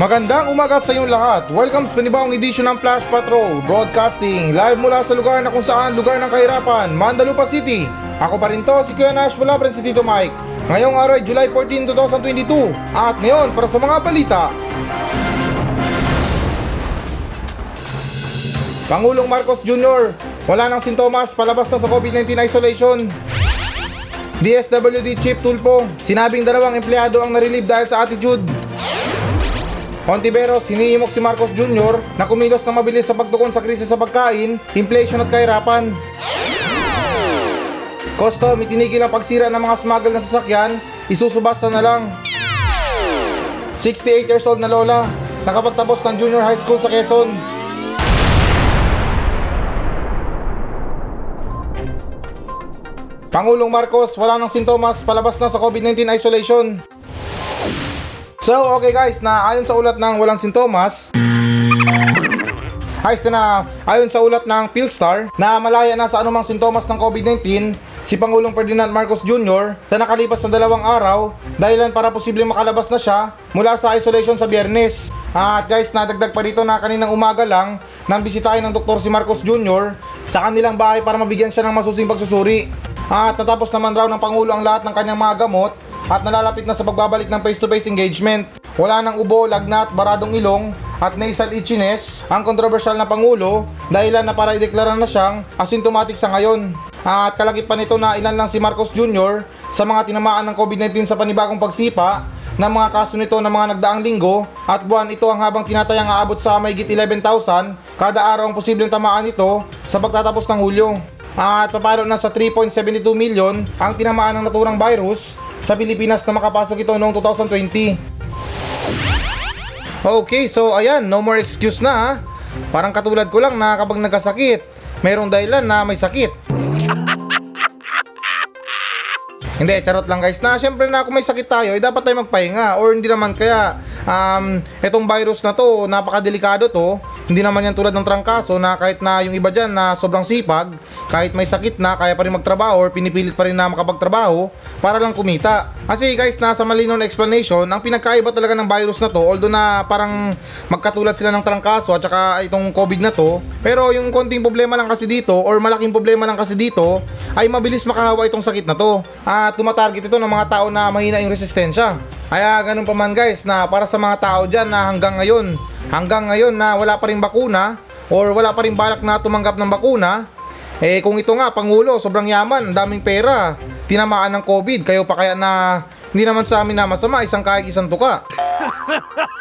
Magandang umaga sa inyong lahat. Welcome sa panibawang edisyon ng Flash Patrol Broadcasting live mula sa lugar na kung saan lugar ng kahirapan, Mandalupa City. Ako pa rin to, si Kuya Nash, wala pa rin si Tito Mike. Ngayong araw ay July 14, 2022. At ngayon, para sa mga balita. Pangulong Marcos Jr. Wala nang sintomas, palabas na sa COVID-19 isolation. DSWD Chief Tulpo, sinabing dalawang empleyado ang narilib dahil sa attitude. Ontiveros, hinihimok si Marcos Jr. na kumilos na mabilis sa pagtukon sa krisis sa pagkain, inflation at kahirapan. Custom, itinigil ang pagsira ng mga smuggle na sasakyan, isusubasta na lang. 68 years old na lola, nakapagtapos ng junior high school sa Quezon. Pangulong Marcos, wala nang sintomas, palabas na sa COVID-19 isolation. So, okay guys, na ayon sa ulat ng walang sintomas, Ayos na ayon sa ulat ng Philstar na malaya na sa anumang sintomas ng COVID-19 si Pangulong Ferdinand Marcos Jr. sa nakalipas na dalawang araw dahilan para posibleng makalabas na siya mula sa isolation sa biyernes. At guys, nadagdag pa rito na kaninang umaga lang nang bisitahin ng doktor si Marcos Jr. sa kanilang bahay para mabigyan siya ng masusing pagsusuri. At natapos naman raw ng Pangulo ang lahat ng kanyang mga gamot at nalalapit na sa pagbabalik ng face-to-face engagement. Wala nang ubo, lagnat, baradong ilong at nasal itchiness ang kontrobersyal na Pangulo dahilan na para ideklara na siyang asymptomatic sa ngayon. At kalagip pa nito na ilan lang si Marcos Jr. sa mga tinamaan ng COVID-19 sa panibagong pagsipa ng mga kaso nito ng mga nagdaang linggo at buwan ito ang habang tinatayang aabot sa mahigit 11,000 kada araw ang posibleng tamaan nito sa pagtatapos ng Hulyo. At papalo na sa 3.72 million ang tinamaan ng naturang virus sa Pilipinas na makapasok ito noong 2020. Okay, so ayan, no more excuse na ha. Parang katulad ko lang na kapag nagkasakit, mayroong dahilan na may sakit. Hindi, charot lang guys na syempre na kung may sakit tayo, eh, dapat tayo magpahinga or hindi naman kaya um, itong virus na to, napakadelikado to, hindi naman yan tulad ng trangkaso na kahit na yung iba dyan na sobrang sipag, kahit may sakit na, kaya pa rin magtrabaho or pinipilit pa rin na makapagtrabaho para lang kumita. Kasi guys, nasa malinaw na explanation, ang pinagkaiba talaga ng virus na to, although na parang magkatulad sila ng trangkaso at saka itong COVID na to, pero yung konting problema lang kasi dito or malaking problema lang kasi dito ay mabilis makahawa itong sakit na to. At tumatarget ito ng mga tao na mahina yung resistensya. Kaya ganun pa man guys na para sa mga tao dyan na hanggang ngayon, hanggang ngayon na wala pa rin bakuna or wala pa rin balak na tumanggap ng bakuna, eh kung ito nga, Pangulo, sobrang yaman, ang daming pera, tinamaan ng COVID, kayo pa kaya na hindi naman sa amin na masama, isang kahit isang tuka.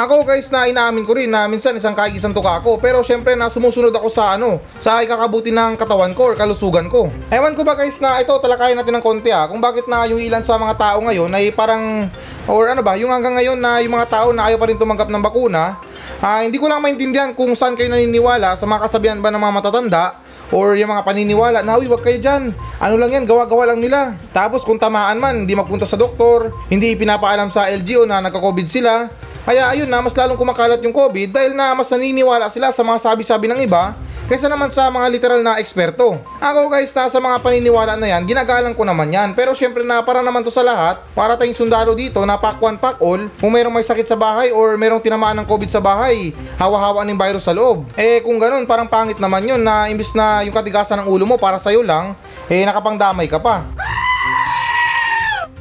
Ako guys na inaamin ko rin na minsan isang kahit isang tuka ako pero syempre na sumusunod ako sa ano sa ikakabuti ng katawan ko or kalusugan ko. Ewan ko ba guys na ito talakayan natin ng konti ah kung bakit na yung ilan sa mga tao ngayon ay parang or ano ba yung hanggang ngayon na yung mga tao na ayaw pa rin tumanggap ng bakuna ah, hindi ko lang maintindihan kung saan kayo naniniwala sa mga kasabihan ba ng mga matatanda or yung mga paniniwala na, uy, wag kayo dyan. Ano lang yan, gawa-gawa lang nila. Tapos kung tamaan man, hindi magpunta sa doktor, hindi ipinapaalam sa LGO na nagka-COVID sila. Kaya ayun na, mas lalong kumakalat yung COVID dahil na mas naniniwala sila sa mga sabi-sabi ng iba kaysa naman sa mga literal na eksperto. Ako guys, na sa mga paniniwala na yan, ginagalang ko naman yan. Pero syempre na para naman to sa lahat, para tayong sundalo dito na pack one pack all, kung mayroong may sakit sa bahay or mayroong tinamaan ng COVID sa bahay, hawa-hawa ng virus sa loob. Eh kung ganun, parang pangit naman yun na imbis na yung katigasan ng ulo mo para sa'yo lang, eh nakapangdamay ka pa.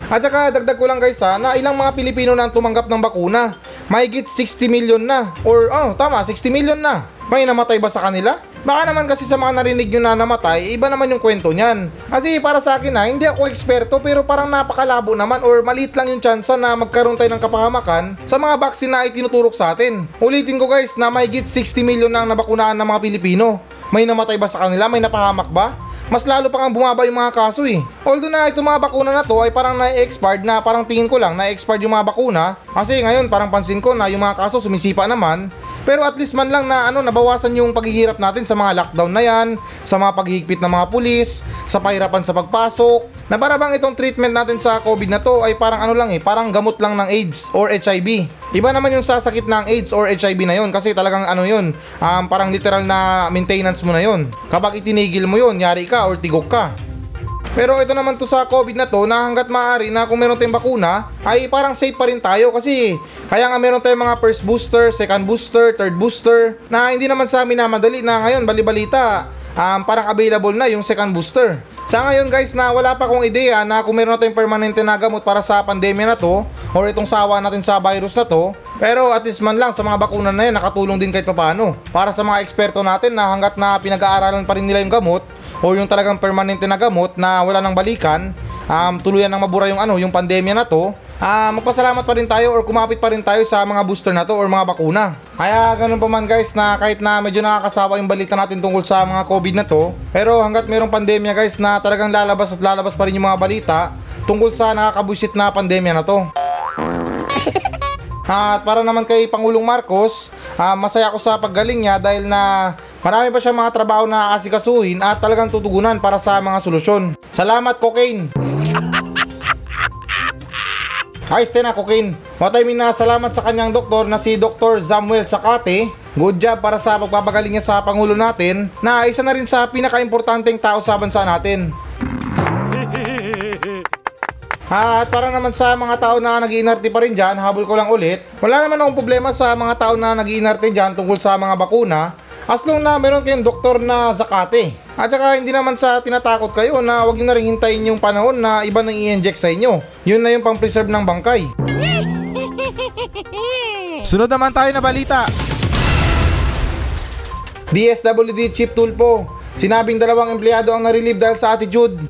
At saka dagdag ko lang guys ha, na ilang mga Pilipino na ang tumanggap ng bakuna. Mahigit 60 million na. Or oh, tama, 60 million na. May namatay ba sa kanila? Baka naman kasi sa mga narinig nyo na namatay, iba naman yung kwento niyan. Kasi para sa akin ha, hindi ako eksperto pero parang napakalabo naman or maliit lang yung tsansa na magkaroon tayo ng kapahamakan sa mga vaccine na itinuturok sa atin. Ulitin ko guys na mahigit 60 million na ang nabakunaan ng mga Pilipino. May namatay ba sa kanila? May napahamak ba? Mas lalo pa nga bumaba yung mga kaso eh. Although na itong mga bakuna na to ay parang na-expired na parang tingin ko lang na-expired yung mga bakuna kasi ngayon parang pansin ko na yung mga kaso sumisipa naman pero at least man lang na ano nabawasan yung paghihirap natin sa mga lockdown na yan, sa mga paghihigpit ng mga pulis, sa pahirapan sa pagpasok. Na para bang itong treatment natin sa COVID na to ay parang ano lang eh, parang gamot lang ng AIDS or HIV. Iba naman yung sasakit ng AIDS or HIV na yon kasi talagang ano yun, um, parang literal na maintenance mo na yon. Kapag itinigil mo yun, yari ka or tigok ka. Pero ito naman to sa COVID na to na hanggat maaari na kung meron tayong bakuna ay parang safe pa rin tayo kasi kaya nga meron tayong mga first booster, second booster, third booster na hindi naman sa amin na madali na ngayon bali-balita um, parang available na yung second booster. Sa ngayon guys na wala pa akong ideya na kung meron na tayong permanente na gamot para sa pandemya na to or itong sawa natin sa virus na to pero at least man lang sa mga bakuna na yan nakatulong din kahit papano para sa mga eksperto natin na hanggat na pinag-aaralan pa rin nila yung gamot o yung talagang permanente na gamot na wala nang balikan um, tuluyan nang mabura yung ano yung pandemya na to ah magpasalamat pa rin tayo or kumapit pa rin tayo sa mga booster na to or mga bakuna. Kaya ganun pa man guys na kahit na medyo nakakasawa yung balita natin tungkol sa mga COVID na to, pero hanggat mayroong pandemya guys na talagang lalabas at lalabas pa rin yung mga balita tungkol sa nakakabusit na pandemya na to. At para naman kay Pangulong Marcos, ah, masaya ako sa paggaling niya dahil na marami pa siyang mga trabaho na asikasuhin at talagang tutugunan para sa mga solusyon. Salamat, cocaine! Ayos din na, cocaine. What I mean na salamat sa kanyang doktor na si Dr. Samuel Sakate. Good job para sa pagpapagaling niya sa Pangulo natin na isa na rin sa pinaka-importanteng tao sa bansa natin. At para naman sa mga tao na nag-iinarte pa rin dyan, habol ko lang ulit, wala naman akong problema sa mga tao na nag-iinarte dyan tungkol sa mga bakuna, as long na meron kayong doktor na zakate. At saka hindi naman sa tinatakot kayo na wag nyo na rin hintayin yung panahon na iba nang i-inject sa inyo. Yun na yung pang-preserve ng bangkay. Sunod naman tayo na balita. DSWD Chief Tulpo, sinabing dalawang empleyado ang narilib dahil sa attitude.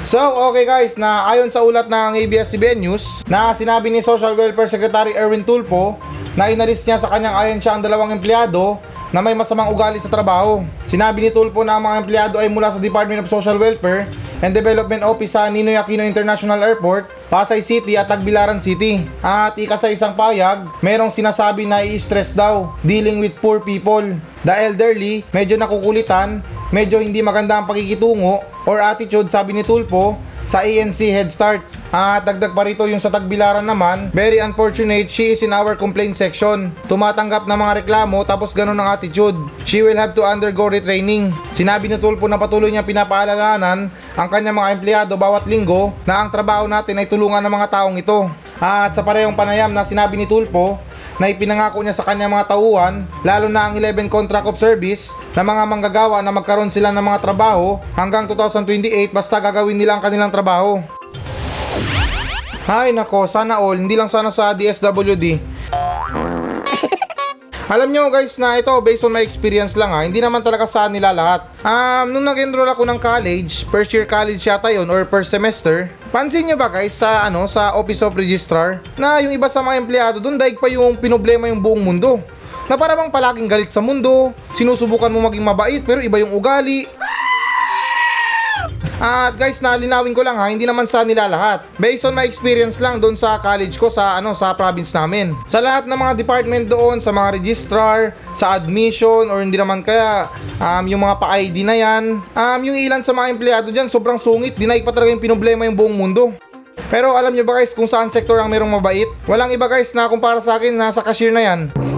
So, okay guys, na ayon sa ulat ng ABS-CBN News, na sinabi ni Social Welfare Secretary Erwin Tulpo na inalis niya sa kanyang ahensya ang dalawang empleyado na may masamang ugali sa trabaho. Sinabi ni Tulpo na ang mga empleyado ay mula sa Department of Social Welfare and Development Office sa Ninoy Aquino International Airport, Pasay City at Tagbilaran City. At ika sa isang payag, merong sinasabi na i-stress daw, dealing with poor people. The elderly, medyo nakukulitan, medyo hindi maganda ang pakikitungo or attitude sabi ni Tulpo sa ANC Head Start. At dagdag pa rito yung sa Tagbilaran naman, very unfortunate, she is in our complaint section. Tumatanggap ng mga reklamo tapos ganun ang attitude. She will have to undergo retraining. Sinabi ni Tulpo na patuloy niya pinapaalalanan ang kanyang mga empleyado bawat linggo na ang trabaho natin ay tulungan ng mga taong ito. At sa parehong panayam na sinabi ni Tulpo, na ipinangako niya sa kanyang mga tauhan, lalo na ang 11 contract of service na mga manggagawa na magkaroon sila ng mga trabaho hanggang 2028 basta gagawin nila ang kanilang trabaho. Ay nako, sana all, hindi lang sana sa DSWD. Alam nyo guys na ito based on my experience lang ha, hindi naman talaga sa nila lahat. Um, nung nag-enroll ako ng college, first year college yata yon or first semester, pansin nyo ba guys sa ano sa Office of Registrar na yung iba sa mga empleyado doon daig pa yung pinoblema yung buong mundo. Na para bang palaging galit sa mundo, sinusubukan mo maging mabait pero iba yung ugali, at guys, nalinawin ko lang ha, hindi naman sa nila lahat. Based on my experience lang doon sa college ko sa ano sa province namin. Sa lahat ng mga department doon, sa mga registrar, sa admission or hindi naman kaya um, yung mga pa-ID na yan, um, yung ilan sa mga empleyado diyan sobrang sungit, dinaig pa talaga yung pinoblema yung buong mundo. Pero alam nyo ba guys kung saan sektor ang merong mabait? Walang iba guys na kumpara sa akin nasa cashier na yan.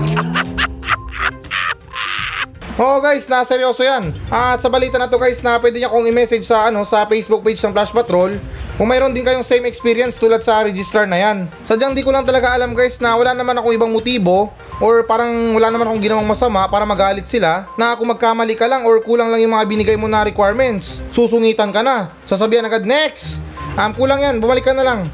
Oo guys, na seryoso yan. At sa balita na to guys na pwede niya kong i-message sa ano sa Facebook page ng Flash Patrol kung mayroon din kayong same experience tulad sa registrar na yan. Sadyang di ko lang talaga alam guys na wala naman akong ibang motibo or parang wala naman akong ginawang masama para magalit sila na kung magkamali ka lang or kulang lang yung mga binigay mo na requirements, susungitan ka na. Sasabihan agad, next! Um, kulang yan, bumalik ka na lang.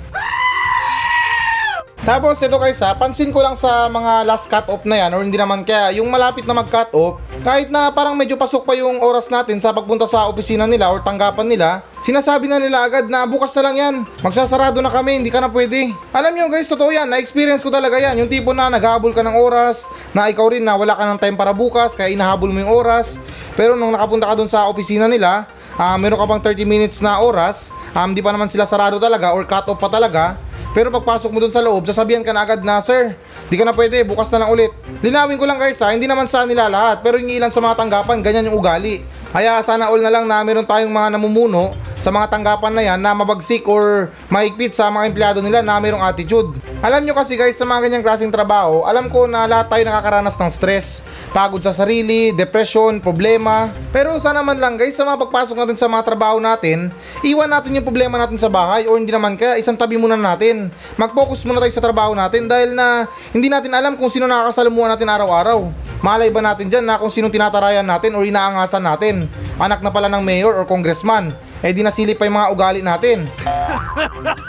Tapos ito guys ha, pansin ko lang sa mga last cut off na yan or hindi naman kaya yung malapit na mag cut off kahit na parang medyo pasok pa yung oras natin sa pagpunta sa opisina nila or tanggapan nila sinasabi na nila agad na bukas na lang yan. Magsasarado na kami hindi ka na pwede. Alam nyo guys totoo yan na-experience ko talaga yan. Yung tipo na naghahabol ka ng oras na ikaw rin na wala ka ng time para bukas kaya inahabol mo yung oras. Pero nung nakapunta ka dun sa opisina nila ah, meron ka pang 30 minutes na oras um, di pa naman sila sarado talaga or cut off pa talaga pero pagpasok mo dun sa loob, sasabihan ka na agad na, Sir, di ka na pwede, bukas na lang ulit. Linawin ko lang guys ha, hindi naman sa nila lahat, pero yung ilan sa mga tanggapan, ganyan yung ugali. Kaya sana all na lang na meron tayong mga namumuno sa mga tanggapan na yan na mabagsik or mahigpit sa mga empleyado nila na mayroong attitude. Alam nyo kasi guys sa mga ganyang klaseng trabaho, alam ko na lahat tayo nakakaranas ng stress, pagod sa sarili, depression, problema. Pero sana man lang guys sa mga pagpasok natin sa mga trabaho natin, iwan natin yung problema natin sa bahay o hindi naman kaya isang tabi muna natin. Mag-focus muna tayo sa trabaho natin dahil na hindi natin alam kung sino nakakasalamuhan natin araw-araw. Malay ba natin dyan na kung sinong tinatarayan natin o inaangasan natin? Anak na pala ng mayor or congressman. Eh di nasilip pa yung mga ugali natin.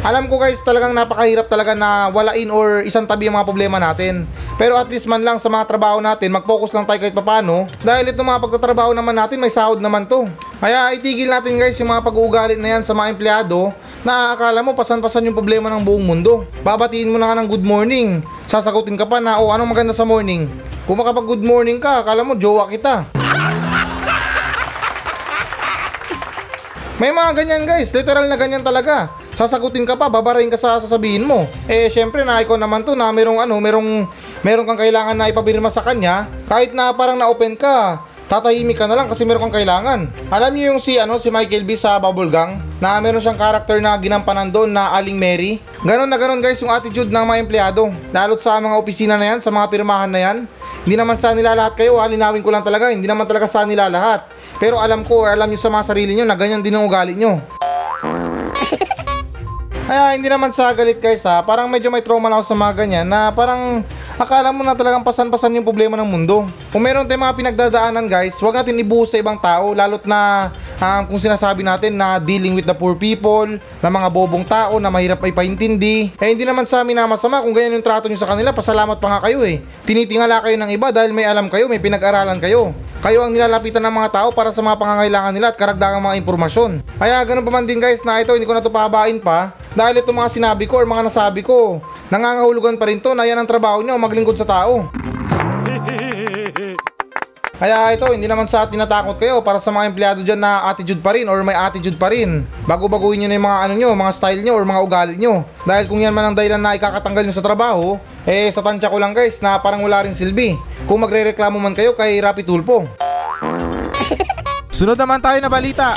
Alam ko guys, talagang napakahirap talaga na walain or isang tabi ang mga problema natin. Pero at least man lang sa mga trabaho natin, mag-focus lang tayo kahit papano. Dahil itong mga pagtatrabaho naman natin, may sahod naman to. Kaya itigil natin guys yung mga pag-uugali na yan sa mga empleyado na akala mo pasan-pasan yung problema ng buong mundo. Babatiin mo na ka ng good morning. Sasagutin ka pa na, oh anong maganda sa morning? Kung makapag good morning ka, akala mo jowa kita. May mga ganyan guys, literal na ganyan talaga. Sasagutin ka pa, babarayin ka sa sasabihin mo. Eh syempre na ikaw naman to na merong ano, merong merong kang kailangan na ipabirma sa kanya, kahit na parang na-open ka, tatahimik ka na lang kasi meron kang kailangan. Alam niyo yung si ano si Michael B sa Bubble Gang na meron siyang karakter na ginampanan doon na Aling Mary. Ganon na ganon guys yung attitude ng mga empleyado. Lalo't sa mga opisina na yan, sa mga pirmahan na yan. Hindi naman sa nila lahat kayo, ha? ko lang talaga, hindi naman talaga sa nila lahat. Pero alam ko, alam nyo sa mga sarili nyo na ganyan din ang ugali nyo. Kaya hindi naman sa galit guys ha, parang medyo may trauma na ako sa mga ganyan na parang akala mo na talagang pasan-pasan yung problema ng mundo. Kung meron tayong mga pinagdadaanan guys, huwag natin ibuhos sa ibang tao lalot na um, kung sinasabi natin na dealing with the poor people, na mga bobong tao na mahirap ipaintindi. Eh hindi naman sa amin na masama kung ganyan yung trato nyo sa kanila, pasalamat pa nga kayo eh. Tinitingala kayo ng iba dahil may alam kayo, may pinag-aralan kayo. Kayo ang nilalapitan ng mga tao para sa mga pangangailangan nila at karagdagang mga impormasyon. Kaya ganun pa man din guys na ito hindi ko na ito pahabain pa dahil itong mga sinabi ko or mga nasabi ko nangangahulugan pa rin to na yan ang trabaho nyo maglingkod sa tao. Kaya ito, hindi naman sa tinatakot kayo para sa mga empleyado dyan na attitude pa rin or may attitude pa rin. Bago-baguhin nyo na yung mga ano nyo, mga style nyo or mga ugali nyo. Dahil kung yan man ang dahilan na ikakatanggal nyo sa trabaho, eh sa tansya ko lang guys na parang wala rin silbi. Kung magre-reklamo man kayo kay Rapi Tulpo. Sunod naman tayo na balita.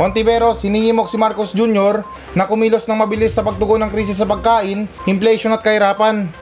Montiveros, hinihimok si Marcos Jr. na kumilos ng mabilis sa pagtugon ng krisis sa pagkain, inflation at kahirapan.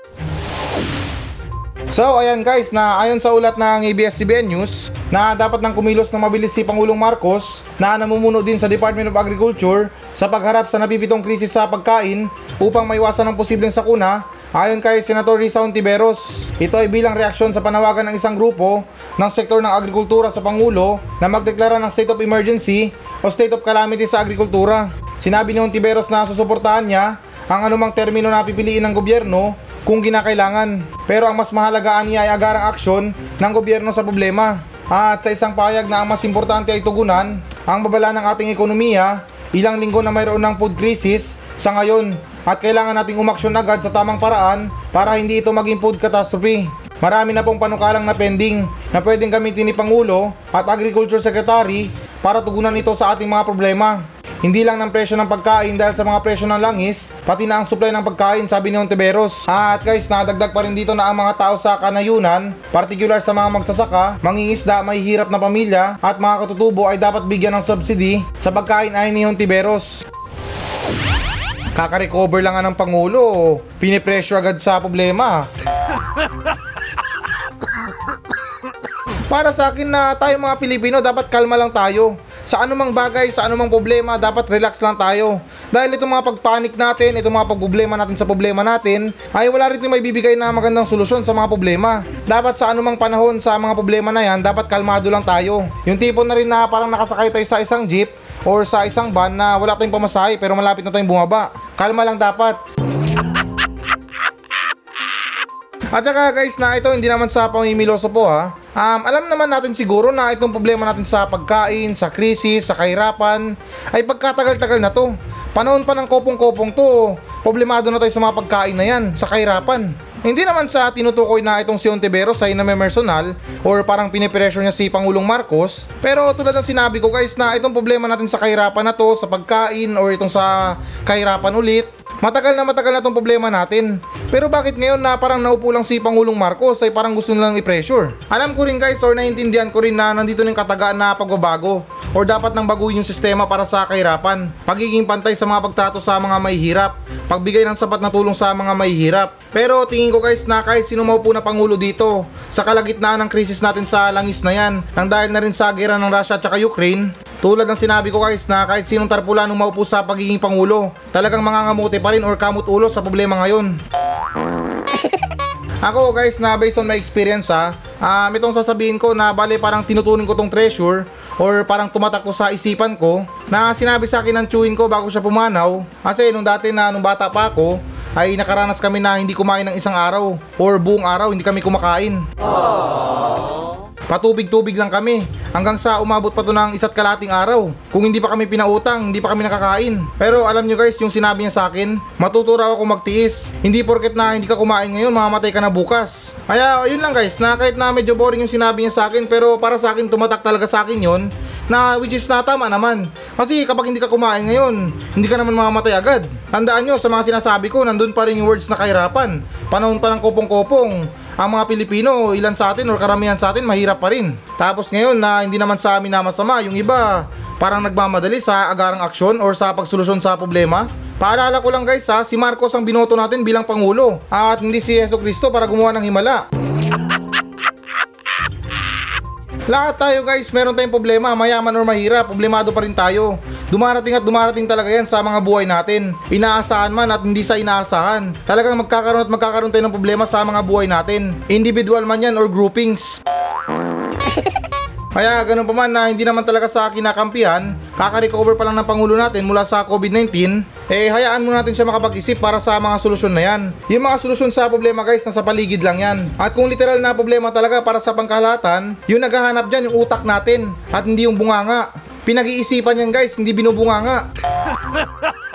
So ayan guys, na ayon sa ulat ng ABS-CBN News, na dapat nang kumilos ng mabilis si Pangulong Marcos na namumuno din sa Department of Agriculture sa pagharap sa napipitong krisis sa pagkain upang maiwasan ang posibleng sakuna ayon kay Senator Risa Ontiveros. Ito ay bilang reaksyon sa panawagan ng isang grupo ng sektor ng agrikultura sa Pangulo na magdeklara ng state of emergency o state of calamity sa agrikultura. Sinabi ni Ontiveros na susuportahan niya ang anumang termino na pipiliin ng gobyerno kung kinakailangan. Pero ang mas mahalagaan niya ay agarang aksyon ng gobyerno sa problema. At sa isang payag na ang mas importante ay tugunan ang babala ng ating ekonomiya, ilang linggo na mayroon ng food crisis sa ngayon at kailangan nating umaksyon agad sa tamang paraan para hindi ito maging food catastrophe. Marami na pong panukalang na pending na pwedeng gamitin ni Pangulo at Agriculture Secretary para tugunan ito sa ating mga problema. Hindi lang ng presyo ng pagkain dahil sa mga presyo ng langis, pati na ang supply ng pagkain, sabi ni Ontiveros. At guys, nadagdag pa rin dito na ang mga tao sa kanayunan, particular sa mga magsasaka, mangingisda, may hirap na pamilya, at mga katutubo ay dapat bigyan ng subsidy sa pagkain ay ni Ontiveros. Kaka-recover lang nga ng Pangulo, pinipressure agad sa problema. Para sa akin na tayo mga Pilipino, dapat kalma lang tayo. Sa anumang bagay, sa anumang problema, dapat relax lang tayo. Dahil itong mga pagpanik natin, itong mga pagproblema natin sa problema natin, ay wala rin may bibigay na magandang solusyon sa mga problema. Dapat sa anumang panahon sa mga problema na yan, dapat kalmado lang tayo. Yung tipo na rin na parang nakasakay tayo sa isang jeep or sa isang van na wala tayong pamasahe pero malapit na tayong bumaba. Kalma lang dapat. At saka guys na ito hindi naman sa pamimiloso po ha. Um, alam naman natin siguro na itong problema natin sa pagkain, sa krisis, sa kahirapan ay pagkatagal-tagal na to. Panahon pa ng kopong-kopong to, problemado na tayo sa mga pagkain na yan, sa kahirapan. Hindi naman sa tinutukoy na itong si Ontiveros ay namemersonal or parang pinipressure niya si Pangulong Marcos. Pero tulad ng sinabi ko guys na itong problema natin sa kahirapan na to, sa pagkain or itong sa kahirapan ulit, Matagal na matagal na itong problema natin. Pero bakit ngayon na parang naupo lang si Pangulong Marcos ay parang gusto nilang i-pressure? Alam ko rin guys or naiintindihan ko rin na nandito ng katagaan na pagbabago or dapat nang baguhin yung sistema para sa kahirapan, pagiging pantay sa mga pagtrato sa mga mahihirap, pagbigay ng sapat na tulong sa mga mahihirap. Pero tingin ko guys na kahit sino maupo na pangulo dito, sa kalagitnaan ng krisis natin sa langis na yan, nang dahil na rin sa gera ng Russia at Ukraine, tulad ng sinabi ko guys na kahit sinong tarpulanong maupo sa pagiging pangulo, talagang mangangamuti pa rin or kamot ulo sa problema ngayon. Ako guys na based on my experience ha, um, itong sasabihin ko na bale parang tinutunin ko tong treasure or parang tumatak to sa isipan ko na sinabi sa akin ng chewin ko bago siya pumanaw kasi nung dati na nung bata pa ako ay nakaranas kami na hindi kumain ng isang araw or buong araw hindi kami kumakain. Patubig-tubig lang kami hanggang sa umabot pa to ng isa't kalating araw. Kung hindi pa kami pinautang, hindi pa kami nakakain. Pero alam nyo guys, yung sinabi niya sa akin, matuturo ako magtiis. Hindi porket na hindi ka kumain ngayon, mamamatay ka na bukas. Kaya yun lang guys, na kahit na medyo boring yung sinabi niya sa akin, pero para sa akin tumatak talaga sa akin yon na which is na tama naman. Kasi kapag hindi ka kumain ngayon, hindi ka naman mamamatay agad. Tandaan nyo sa mga sinasabi ko, nandun pa rin yung words na kahirapan. Panahon pa ng kopong-kopong, ang mga Pilipino, ilan sa atin or karamihan sa atin, mahirap pa rin. Tapos ngayon na hindi naman sa amin na masama, yung iba parang nagmamadali sa agarang aksyon or sa pagsolusyon sa problema. Paalala ko lang guys ha, si Marcos ang binoto natin bilang Pangulo at hindi si Yeso Cristo para gumawa ng himala. Lahat tayo guys, meron tayong problema, mayaman or mahirap, problemado pa rin tayo. Dumarating at dumarating talaga yan sa mga buhay natin. Inaasahan man at hindi sa inaasahan. Talagang magkakaroon at magkakaroon tayo ng problema sa mga buhay natin. Individual man yan or groupings. Kaya ganun pa man na hindi naman talaga sa akin nakampihan, kaka-recover pa lang ng Pangulo natin mula sa COVID-19, eh hayaan mo natin siya makapag-isip para sa mga solusyon na yan. Yung mga solusyon sa problema guys, nasa paligid lang yan. At kung literal na problema talaga para sa pangkalahatan, yung naghahanap dyan yung utak natin at hindi yung bunganga. Pinag-iisipan yan guys, hindi binubunganga.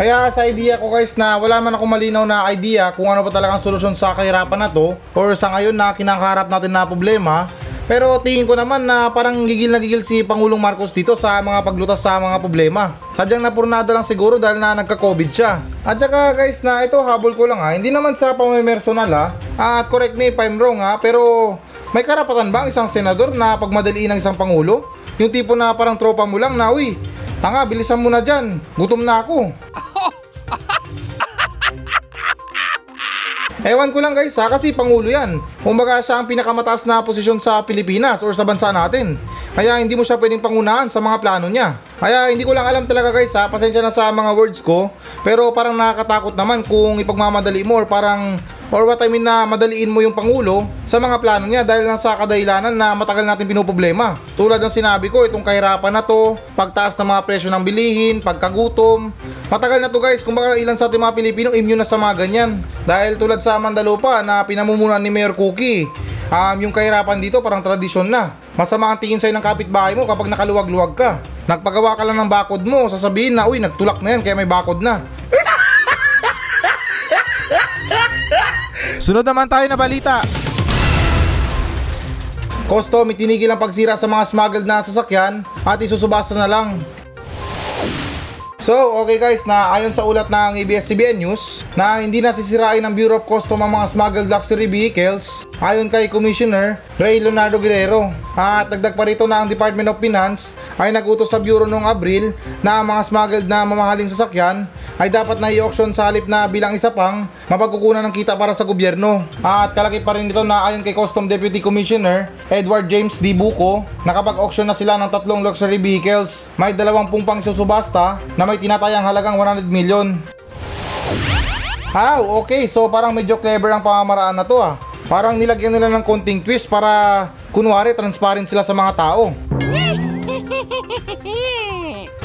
Kaya sa idea ko guys na wala man ako malinaw na idea kung ano pa talagang solusyon sa kahirapan na to or sa ngayon na kinakaharap natin na problema pero tingin ko naman na parang gigil na gigil si Pangulong Marcos dito sa mga paglutas sa mga problema. Sadyang napurnada lang siguro dahil na nagka-COVID siya. At saka guys na ito habol ko lang ha, hindi naman sa pamimersonal ha. At correct me if I'm wrong ha, pero may karapatan ba ang isang senador na pagmadaliin ng isang pangulo? Yung tipo na parang tropa mo lang na, uy, tanga, bilisan mo na dyan, gutom na ako. Ewan ko lang guys ha, kasi pangulo yan. Kumbaga siya ang pinakamataas na posisyon sa Pilipinas or sa bansa natin. Kaya hindi mo siya pwedeng pangunahan sa mga plano niya. Kaya hindi ko lang alam talaga guys ha, pasensya na sa mga words ko. Pero parang nakakatakot naman kung ipagmamadali mo or parang or what I mean na madaliin mo yung Pangulo sa mga plano niya dahil lang sa kadahilanan na matagal natin pinoproblema. Tulad ng sinabi ko, itong kahirapan na to, pagtaas ng mga presyo ng bilihin, pagkagutom. Matagal na to guys, kumbaga ilan sa ating mga Pilipino immune na sa mga ganyan. Dahil tulad sa Mandalupa na pinamumunan ni Mayor Cookie, um, yung kahirapan dito parang tradisyon na. Masama ang tingin sa'yo ng kapitbahay mo kapag nakaluwag-luwag ka. Nagpagawa ka lang ng bakod mo, sasabihin na, uy, nagtulak na yan kaya may bakod na. Sunod naman tayo na balita. Custom, itinigil ang pagsira sa mga smuggled na sasakyan at isusubasta na lang. So, okay guys, na ayon sa ulat ng ABS-CBN News na hindi na sisirain ng Bureau of Custom ang mga smuggled luxury vehicles ayon kay Commissioner Ray Leonardo Guerrero. At dagdag pa rito na ang Department of Finance ay nagutos sa Bureau noong Abril na ang mga smuggled na mamahaling sasakyan ay dapat na i-auction sa halip na bilang isa pang mapagkukunan ng kita para sa gobyerno. At kalaki pa rin dito na ayon kay Custom Deputy Commissioner Edward James D. Buco, nakapag-auction na sila ng tatlong luxury vehicles. May dalawang pang susubasta na may tinatayang halagang 100 million. Ah, okay. So parang medyo clever ang pamamaraan na to ah. Parang nilagyan nila ng konting twist para kunwari transparent sila sa mga tao.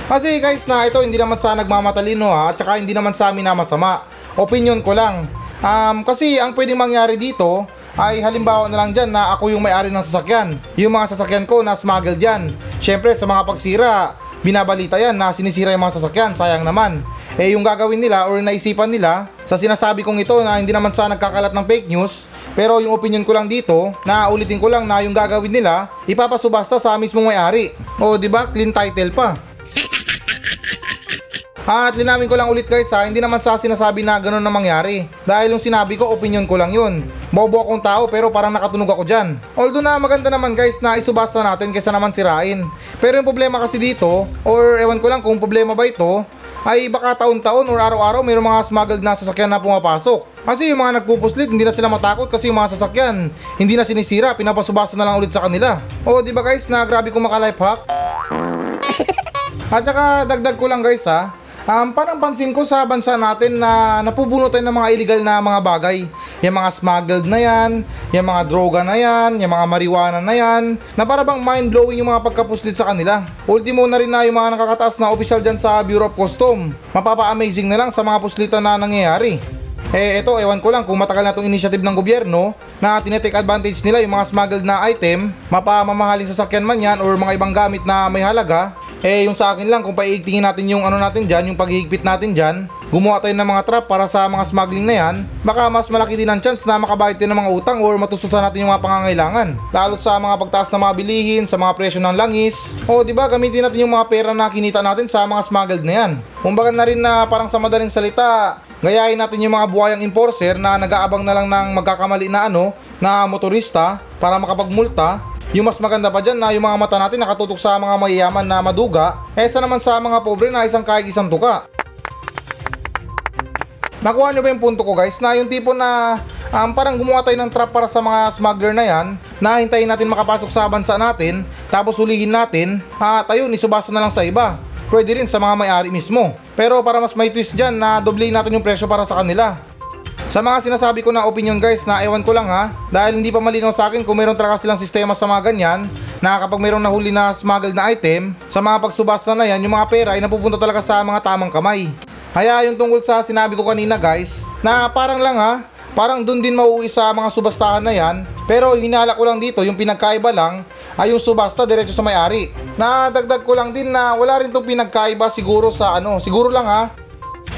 Kasi guys na ito hindi naman sa nagmamatalino ha, at saka hindi naman sa amin na masama. Opinion ko lang. Um, kasi ang pwedeng mangyari dito ay halimbawa na lang dyan na ako yung may-ari ng sasakyan. Yung mga sasakyan ko na smuggled dyan. Siyempre sa mga pagsira, binabalita yan na sinisira yung mga sasakyan, sayang naman. Eh yung gagawin nila or naisipan nila sa sinasabi kong ito na hindi naman sa nagkakalat ng fake news, pero yung opinion ko lang dito, na ulitin ko lang na yung gagawin nila, ipapasubasta sa mismong may-ari. O di ba clean title pa. At linawin ko lang ulit guys ha, hindi naman sa sinasabi na gano'n na mangyari. Dahil yung sinabi ko, opinion ko lang yun. Bobo akong tao pero parang nakatunog ako dyan. Although na maganda naman guys na isubasta natin kaysa naman sirain. Pero yung problema kasi dito, or ewan ko lang kung problema ba ito, ay baka taon-taon or araw-araw mayroong mga smuggled na sasakyan na pumapasok. Kasi yung mga nagpupuslit, hindi na sila matakot kasi yung mga sasakyan, hindi na sinisira, pinapasubasta na lang ulit sa kanila. O, di ba guys, na grabe kong maka-life hack? At saka dagdag ko lang guys ha, um, parang pansin ko sa bansa natin na napupuno tayo ng mga illegal na mga bagay. Yung mga smuggled na yan, yung mga droga na yan, yung mga marijuana na yan, na para bang mind-blowing yung mga pagkapuslit sa kanila. Ultimo na rin na yung mga nakakataas na opisyal dyan sa Bureau of Custom. Mapapa-amazing na lang sa mga puslitan na nangyayari. Eh eto, ewan ko lang kung matagal na itong initiative ng gobyerno na tinetake advantage nila yung mga smuggled na item, mapamamahaling sasakyan man yan or mga ibang gamit na may halaga, eh yung sa akin lang kung paiigtingin natin yung ano natin dyan, yung paghihigpit natin dyan, gumawa tayo ng mga trap para sa mga smuggling na yan, baka mas malaki din ang chance na makabayad din ng mga utang or matustusan natin yung mga pangangailangan. Lalo't sa mga pagtaas ng mga bilihin, sa mga presyo ng langis, o di ba gamitin natin yung mga pera na kinita natin sa mga smuggled na yan. Kumbaga na rin na parang sa madaling salita, gayahin natin yung mga buhayang enforcer na nag-aabang na lang ng magkakamali na ano, na motorista para makapagmulta yung mas maganda pa dyan na yung mga mata natin nakatutok sa mga mayayaman na maduga, esa naman sa mga pobre na isang kahig isang tuka. Nakuha nyo ba yung punto ko guys na yung tipo na um, parang gumawa tayo ng trap para sa mga smuggler na yan na hintayin natin makapasok sa bansa natin tapos hulihin natin at ayun isubasta na lang sa iba. Pwede rin sa mga may-ari mismo. Pero para mas may twist dyan na doble natin yung presyo para sa kanila. Sa mga sinasabi ko na opinion guys na ewan ko lang ha dahil hindi pa malinaw sa akin kung meron talaga silang sistema sa mga ganyan na kapag mayroong nahuli na smuggled na item sa mga pagsubasta na yan yung mga pera ay napupunta talaga sa mga tamang kamay. Kaya yung tungkol sa sinabi ko kanina guys na parang lang ha parang dun din mauwi sa mga subastahan na yan pero hinala ko lang dito yung pinagkaiba lang ay yung subasta diretso sa may-ari. Na dagdag ko lang din na wala rin tong pinagkaiba siguro sa ano siguro lang ha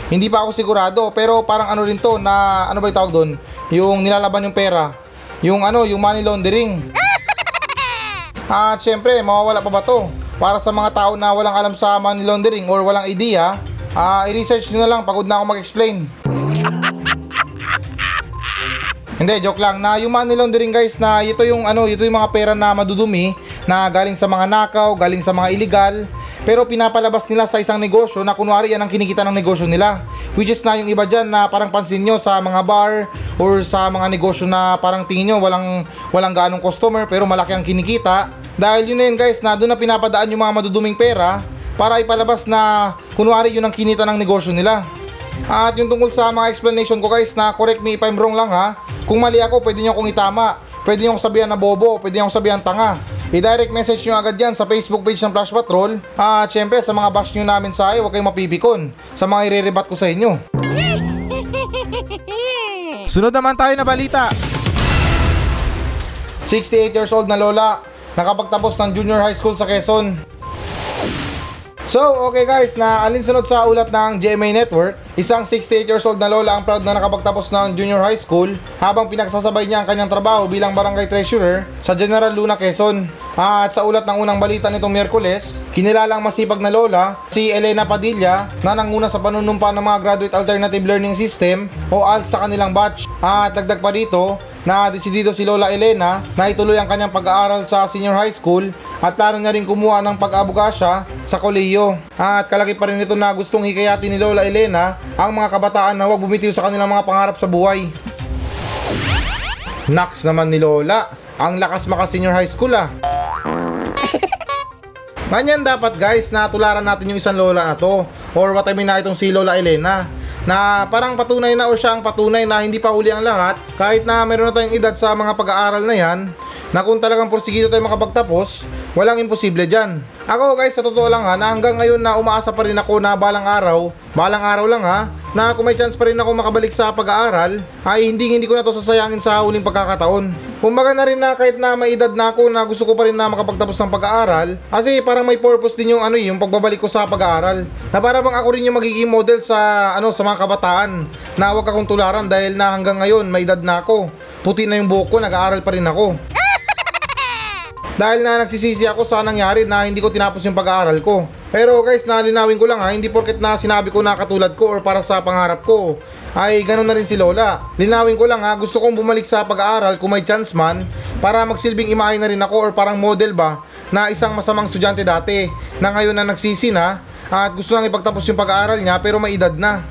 hindi pa ako sigurado pero parang ano rin to na ano ba yung tawag doon? Yung nilalaban yung pera. Yung ano, yung money laundering. At syempre, mawawala pa ba to? Para sa mga tao na walang alam sa money laundering or walang idea, ah i-research nyo na lang pagod na ako mag-explain. Hindi, joke lang. Na yung money laundering guys na ito yung ano, ito yung mga pera na madudumi na galing sa mga nakaw, galing sa mga illegal, pero pinapalabas nila sa isang negosyo na kunwari yan ang kinikita ng negosyo nila. Which is na yung iba dyan na parang pansin nyo sa mga bar or sa mga negosyo na parang tingin nyo walang, walang ganong customer pero malaki ang kinikita. Dahil yun na yun guys na doon na pinapadaan yung mga maduduming pera para ipalabas na kunwari yun ang kinita ng negosyo nila. At yung tungkol sa mga explanation ko guys na correct me if I'm wrong lang ha. Kung mali ako pwede nyo akong itama. Pwede nyo akong sabihan na bobo, pwede nyo akong sabihan tanga. I-direct message nyo agad yan sa Facebook page ng Flash Patrol. At syempre sa mga bash nyo namin sa ay, huwag kayong mapipikon sa mga irerebat ko sa inyo. Sunod naman tayo na balita. 68 years old na lola, nakapagtapos ng junior high school sa Quezon. So, okay guys, na alinsunod sa ulat ng GMA Network, isang 68 years old na lola ang proud na nakapagtapos ng junior high school habang pinagsasabay niya ang kanyang trabaho bilang barangay treasurer sa General Luna, Quezon. At sa ulat ng unang balita nitong Miyerkules, kinilala ang masipag na lola, si Elena Padilla, na nanguna sa panunumpa ng mga Graduate Alternative Learning System o ALT sa kanilang batch. At dagdag pa dito, na desidido si Lola Elena na ituloy ang kanyang pag-aaral sa senior high school at plano niya rin kumuha ng pag-abugasya sa kolehiyo. At kalaki pa rin ito na gustong hikayati ni Lola Elena ang mga kabataan na huwag bumitiw sa kanilang mga pangarap sa buhay. Naks naman ni Lola, ang lakas maka senior high school ah. Ganyan dapat guys na tularan natin yung isang lola na to or what I mean na itong si Lola Elena na parang patunay na o siya ang patunay na hindi pa huli ang lahat. Kahit na meron na tayong edad sa mga pag-aaral na yan na kung talagang porsigido tayo makapagtapos walang imposible dyan ako guys sa totoo lang ha na hanggang ngayon na umaasa pa rin ako na balang araw balang araw lang ha na kung may chance pa rin ako makabalik sa pag-aaral ay hindi hindi ko na to sasayangin sa huling pagkakataon. Kumbaga na rin na kahit na may edad na ako na gusto ko pa rin na makapagtapos ng pag-aaral kasi parang may purpose din yung ano eh, yung pagbabalik ko sa pag-aaral. Na para bang ako rin yung magiging model sa ano sa mga kabataan na huwag akong tularan dahil na hanggang ngayon may edad na ako. Puti na yung buhok ko nag-aaral pa rin ako dahil na nagsisisi ako sa nangyari na hindi ko tinapos yung pag-aaral ko. Pero guys, nalinawin ko lang ha, hindi porket na sinabi ko na katulad ko or para sa pangarap ko, ay ganun na rin si Lola. Linawin ko lang ha, gusto kong bumalik sa pag-aaral kung may chance man, para magsilbing imahe na rin ako or parang model ba, na isang masamang estudyante dati, na ngayon na nagsisi na, at gusto lang ipagtapos yung pag-aaral niya pero may edad na.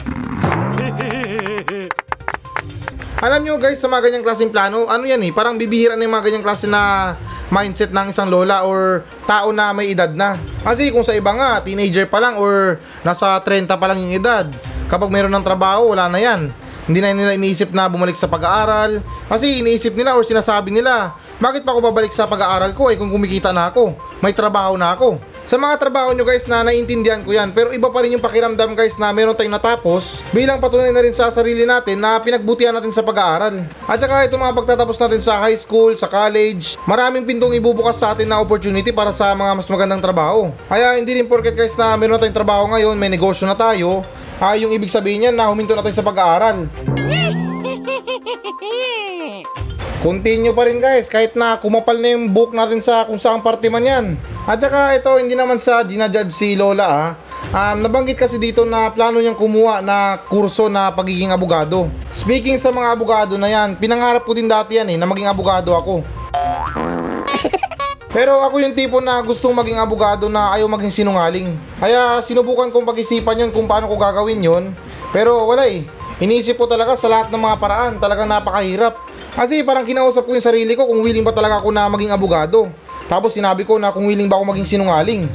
Alam nyo guys, sa mga ganyang klaseng plano, ano yan eh, parang bibihira na yung mga ganyang klase na mindset ng isang lola or tao na may edad na. Kasi kung sa iba nga, teenager pa lang or nasa 30 pa lang yung edad. Kapag meron ng trabaho, wala na yan. Hindi na nila iniisip na bumalik sa pag-aaral. Kasi iniisip nila or sinasabi nila, bakit pa ako babalik sa pag-aaral ko eh kung kumikita na ako, may trabaho na ako. Sa mga trabaho nyo guys na naiintindihan ko yan pero iba pa rin yung pakiramdam guys na meron tayong natapos bilang patunay na rin sa sarili natin na pinagbutihan natin sa pag-aaral. At saka itong mga pagtatapos natin sa high school, sa college, maraming pintong ibubukas sa atin na opportunity para sa mga mas magandang trabaho. Kaya hindi rin porket guys na meron na tayong trabaho ngayon, may negosyo na tayo, ay yung ibig sabihin niyan na huminto na tayo sa pag-aaral. Continue pa rin guys, kahit na kumapal na yung book natin sa kung saan parte man yan. At saka ito, hindi naman sa ginajudge si Lola ah. Um, nabanggit kasi dito na plano niyang kumuha na kurso na pagiging abogado. Speaking sa mga abogado na yan, pinangarap ko din dati yan eh, na maging abogado ako. Pero ako yung tipo na gustong maging abogado na ayaw maging sinungaling. Kaya sinubukan kong pag-isipan yun kung paano ko gagawin yun. Pero wala eh. Iniisip ko talaga sa lahat ng mga paraan, talagang napakahirap. Kasi parang kinausap ko yung sarili ko kung willing ba talaga ako na maging abogado. Tapos sinabi ko na kung willing ba ako maging sinungaling.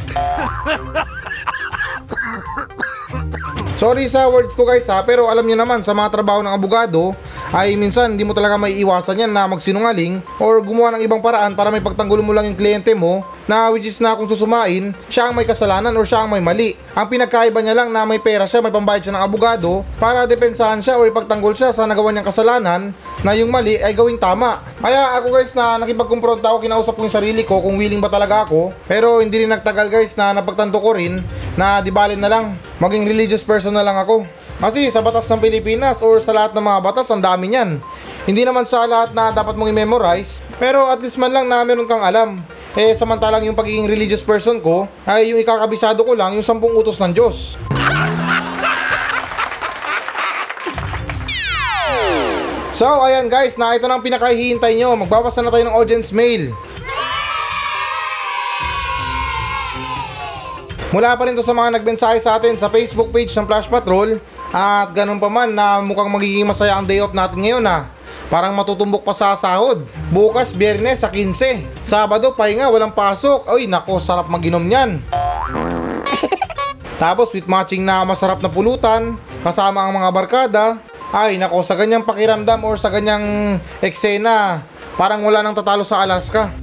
Sorry sa words ko guys ha, pero alam niyo naman sa mga trabaho ng abogado ay minsan hindi mo talaga may iwasan yan na magsinungaling or gumawa ng ibang paraan para may pagtanggol mo lang yung kliyente mo na which is na kung susumain, siya ang may kasalanan or siya ang may mali. Ang pinagkaiba niya lang na may pera siya, may pambayad siya ng abogado para depensahan siya o ipagtanggol siya sa nagawa niyang kasalanan na yung mali ay gawing tama. Kaya ako guys na nakipagkumpronta ako, kinausap ko yung sarili ko kung willing ba talaga ako. Pero hindi rin nagtagal guys na napagtanto ko rin na di na lang maging religious person na lang ako. Kasi sa batas ng Pilipinas or sa lahat ng mga batas, ang dami niyan. Hindi naman sa lahat na dapat mong i-memorize, pero at least man lang na meron kang alam. Eh, samantalang yung pagiging religious person ko, ay yung ikakabisado ko lang yung sampung utos ng Diyos. So, ayan guys, na ito na ang pinakahihintay nyo. Magbabasa na tayo ng audience mail. Mula pa rin to sa mga nagbensahe sa atin sa Facebook page ng Flash Patrol at ganun pa man na mukhang magiging masaya ang day off natin ngayon ha. Parang matutumbok pa sa sahod. Bukas, biyernes sa 15. Sabado, pahinga, walang pasok. Ay, nako, sarap maginom niyan. Tapos with matching na masarap na pulutan, kasama ang mga barkada. Ay, nako, sa ganyang pakiramdam or sa ganyang eksena, parang wala nang tatalo sa Alaska.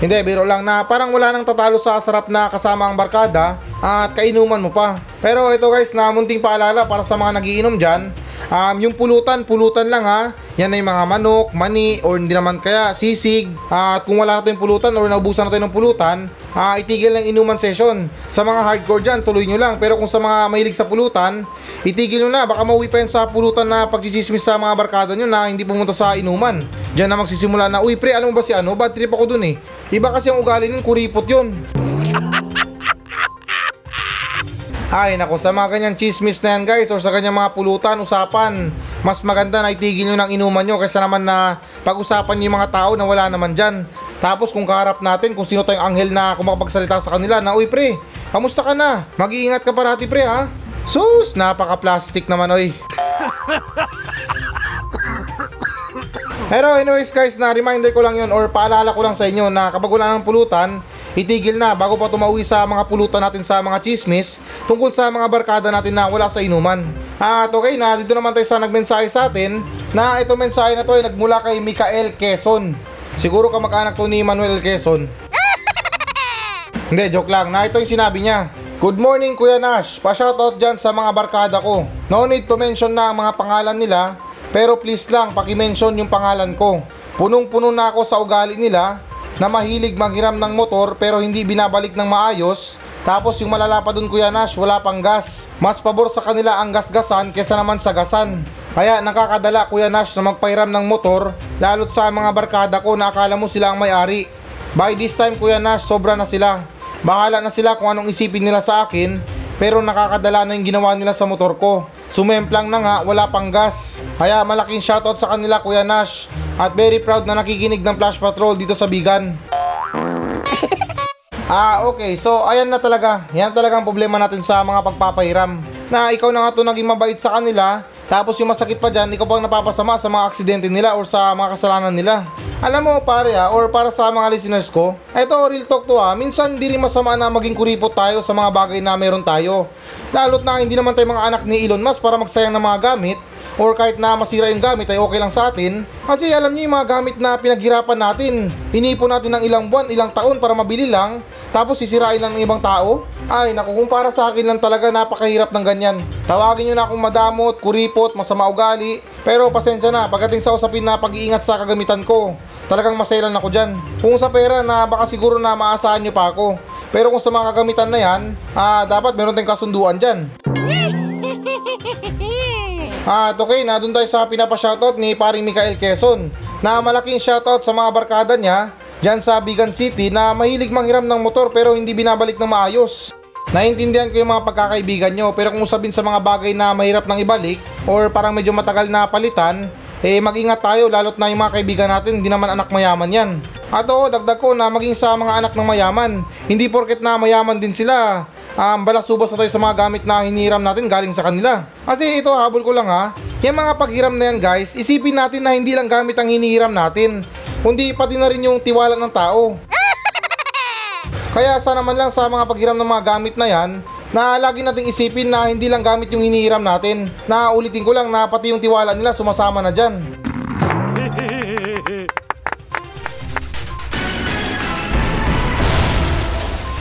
Hindi, biro lang na parang wala nang tatalo sa sarap na kasama ang barkada at kainuman mo pa. Pero ito guys, na munting paalala para sa mga nagiinom dyan, um, yung pulutan, pulutan lang ha. Yan ay mga manok, mani, or hindi naman kaya sisig. at kung wala na tayong pulutan or naubusan na tayo ng pulutan, ah, itigil lang inuman session. Sa mga hardcore dyan, tuloy nyo lang. Pero kung sa mga mahilig sa pulutan, itigil nyo na. Baka mauwi pa yan sa pulutan na pagchichismis sa mga barkada nyo na hindi pumunta sa inuman. Diyan na magsisimula na, uy pre, alam mo ba si ano? Bad trip ako dun eh. Iba kasi ang ugali nun, kuripot yun. Ay, nako, sa mga ganyang chismis na yan guys, or sa ganyang mga pulutan, usapan, mas maganda na itigil nyo ng inuman nyo kaysa naman na pag-usapan nyo yung mga tao na wala naman dyan. Tapos kung kaharap natin kung sino tayong anghel na kumakapagsalita sa kanila na, Uy pre, kamusta ka na? Mag-iingat ka parati pre ha? Sus, napaka-plastic naman oy. Pero anyways guys, na reminder ko lang yun or paalala ko lang sa inyo na kapag wala ng pulutan, itigil na bago pa tumauwi sa mga pulutan natin sa mga chismis tungkol sa mga barkada natin na wala sa inuman. At okay na, dito naman tayo sa nagmensahe sa atin na ito mensahe na to ay nagmula kay Mikael Quezon. Siguro kamag-anak to ni Manuel Quezon. Hindi, joke lang. Na ito yung sinabi niya. Good morning Kuya Nash. Pa-shoutout dyan sa mga barkada ko. No need to mention na ang mga pangalan nila, pero please lang paki-mention yung pangalan ko. Punong-puno na ako sa ugali nila na mahilig maghiram ng motor pero hindi binabalik ng maayos. Tapos yung malala pa dun Kuya Nash, wala pang gas. Mas pabor sa kanila ang gasgasan kesa naman sa gasan. Kaya nakakadala Kuya Nash na magpahiram ng motor lalo't sa mga barkada ko na akala mo sila ang may-ari. By this time Kuya Nash, sobra na sila. Bahala na sila kung anong isipin nila sa akin, pero nakakadala na yung ginawa nila sa motor ko. Sumemplang na nga, wala pang gas. Kaya malaking shoutout sa kanila Kuya Nash at very proud na nakikinig ng Flash Patrol dito sa Bigan. Ah, okay. So, ayan na talaga. Yan talaga ang problema natin sa mga pagpapahiram. Na ikaw na nga to naging mabait sa kanila, tapos yung masakit pa dyan, ikaw pang napapasama sa mga aksidente nila or sa mga kasalanan nila. Alam mo pare ah, or para sa mga listeners ko, eto real talk to ah, minsan di rin masama na maging kuripot tayo sa mga bagay na meron tayo. Lalo't na hindi naman tayo mga anak ni Elon Musk para magsayang ng mga gamit, or kahit na masira yung gamit ay okay lang sa atin. Kasi alam niyo yung mga gamit na pinaghirapan natin. Inipon natin ng ilang buwan, ilang taon para mabili lang, tapos sisirain lang ng ibang tao. Ay naku, kung para sa akin lang talaga napakahirap ng ganyan. Tawagin nyo na akong madamot, kuripot, masama ugali. Pero pasensya na, pagdating sa usapin na pag-iingat sa kagamitan ko, talagang masailan ako dyan. Kung sa pera na baka siguro na maasahan nyo pa ako. Pero kung sa mga kagamitan na yan, ah, dapat meron tayong kasunduan dyan. At okay, na doon tayo sa pinapa-shoutout ni paring Mikael Quezon na malaking shoutout sa mga barkada niya dyan sa Bigan City na mahilig manghiram ng motor pero hindi binabalik ng maayos. Naintindihan ko yung mga pagkakaibigan nyo pero kung usapin sa mga bagay na mahirap nang ibalik or parang medyo matagal na palitan, eh mag-ingat tayo lalo't na yung mga kaibigan natin hindi naman anak mayaman yan. At oo, dagdag ko na maging sa mga anak ng mayaman, hindi porket na mayaman din sila, um, balasubas na tayo sa mga gamit na hiniram natin galing sa kanila. Kasi ito, habol ko lang ha, yung mga paghiram na yan guys, isipin natin na hindi lang gamit ang hinihiram natin, kundi pati na rin yung tiwala ng tao. Kaya sana man lang sa mga paghiram ng mga gamit na yan, na lagi nating isipin na hindi lang gamit yung hinihiram natin. Na ulitin ko lang na pati yung tiwala nila sumasama na dyan.